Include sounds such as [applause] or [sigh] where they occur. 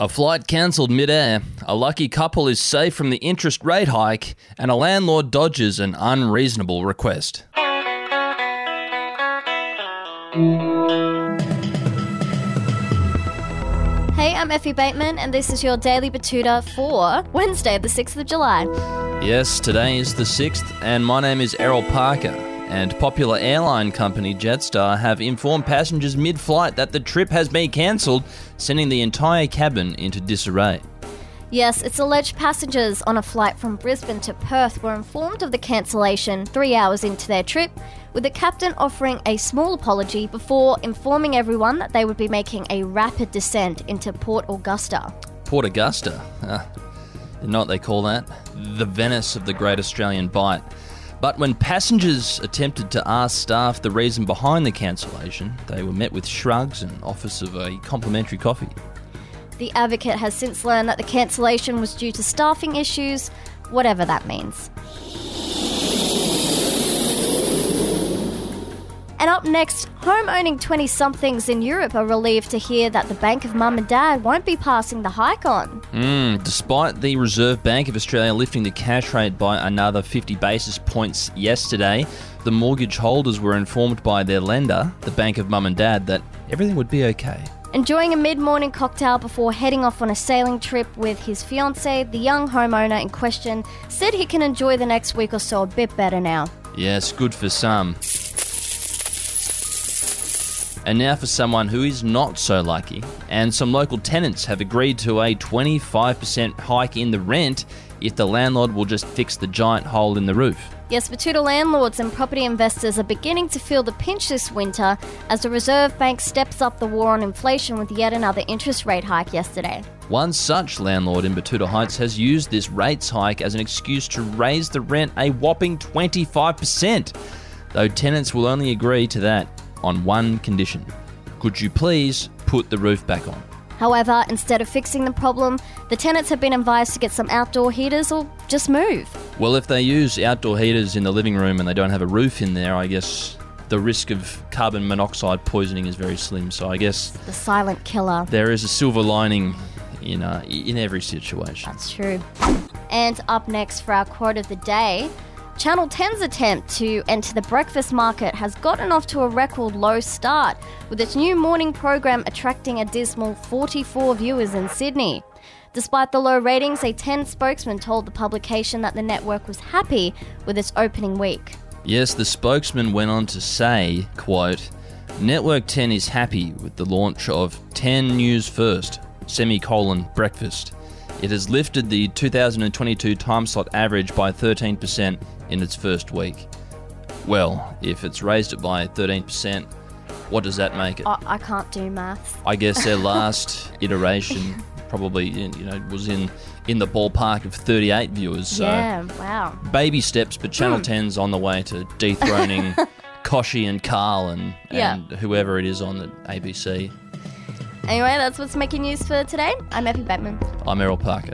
A flight cancelled midair, a lucky couple is safe from the interest rate hike, and a landlord dodges an unreasonable request. Hey, I'm Effie Bateman, and this is your Daily Betoota for Wednesday, the 6th of July. Yes, today is the 6th, and my name is Errol Parker. And popular airline company Jetstar have informed passengers mid flight that the trip has been cancelled, sending the entire cabin into disarray. Yes, it's alleged passengers on a flight from Brisbane to Perth were informed of the cancellation three hours into their trip, with the captain offering a small apology before informing everyone that they would be making a rapid descent into Port Augusta. Port Augusta. Uh, you know what they call that? The Venice of the Great Australian Bight. But when passengers attempted to ask staff the reason behind the cancellation, they were met with shrugs and offers of a complimentary coffee. The advocate has since learned that the cancellation was due to staffing issues, whatever that means. And up next, home owning 20 somethings in Europe are relieved to hear that the Bank of Mum and Dad won't be passing the hike on. Mm, despite the Reserve Bank of Australia lifting the cash rate by another 50 basis points yesterday, the mortgage holders were informed by their lender, the Bank of Mum and Dad, that everything would be okay. Enjoying a mid morning cocktail before heading off on a sailing trip with his fiancee, the young homeowner in question said he can enjoy the next week or so a bit better now. Yes, good for some. And now for someone who is not so lucky, and some local tenants have agreed to a 25% hike in the rent if the landlord will just fix the giant hole in the roof. Yes, Betoota landlords and property investors are beginning to feel the pinch this winter as the Reserve Bank steps up the war on inflation with yet another interest rate hike yesterday. One such landlord in Betoota Heights has used this rates hike as an excuse to raise the rent a whopping 25%, though tenants will only agree to that on one condition. Could you please put the roof back on? However, instead of fixing the problem, the tenants have been advised to get some outdoor heaters or just move. Well, if they use outdoor heaters in the living room and they don't have a roof in there, I guess the risk of carbon monoxide poisoning is very slim. So I guess The silent killer. there is a silver lining in uh, in every situation. That's true. And up next for our quote of the day Channel 10's attempt to enter the breakfast market has gotten off to a record low start, with its new morning program attracting a dismal 44 viewers in Sydney. Despite the low ratings, a 10 spokesman told the publication that the network was happy with its opening week. Yes, the spokesman went on to say, quote, Network 10 is happy with the launch of 10 News First, semicolon, breakfast. It has lifted the 2022 time slot average by 13% in its first week. Well, if it's raised it by 13%, what does that make it? I, I can't do maths. I guess their [laughs] last iteration probably you know was in in the ballpark of 38 viewers. So yeah, wow. baby steps, but Channel hmm. 10's on the way to dethroning [laughs] Kochie and Karl and, Yeah. and whoever it is on the ABC. Anyway, that's what's making news for today. I'm Effie Batman. I'm Errol Parker.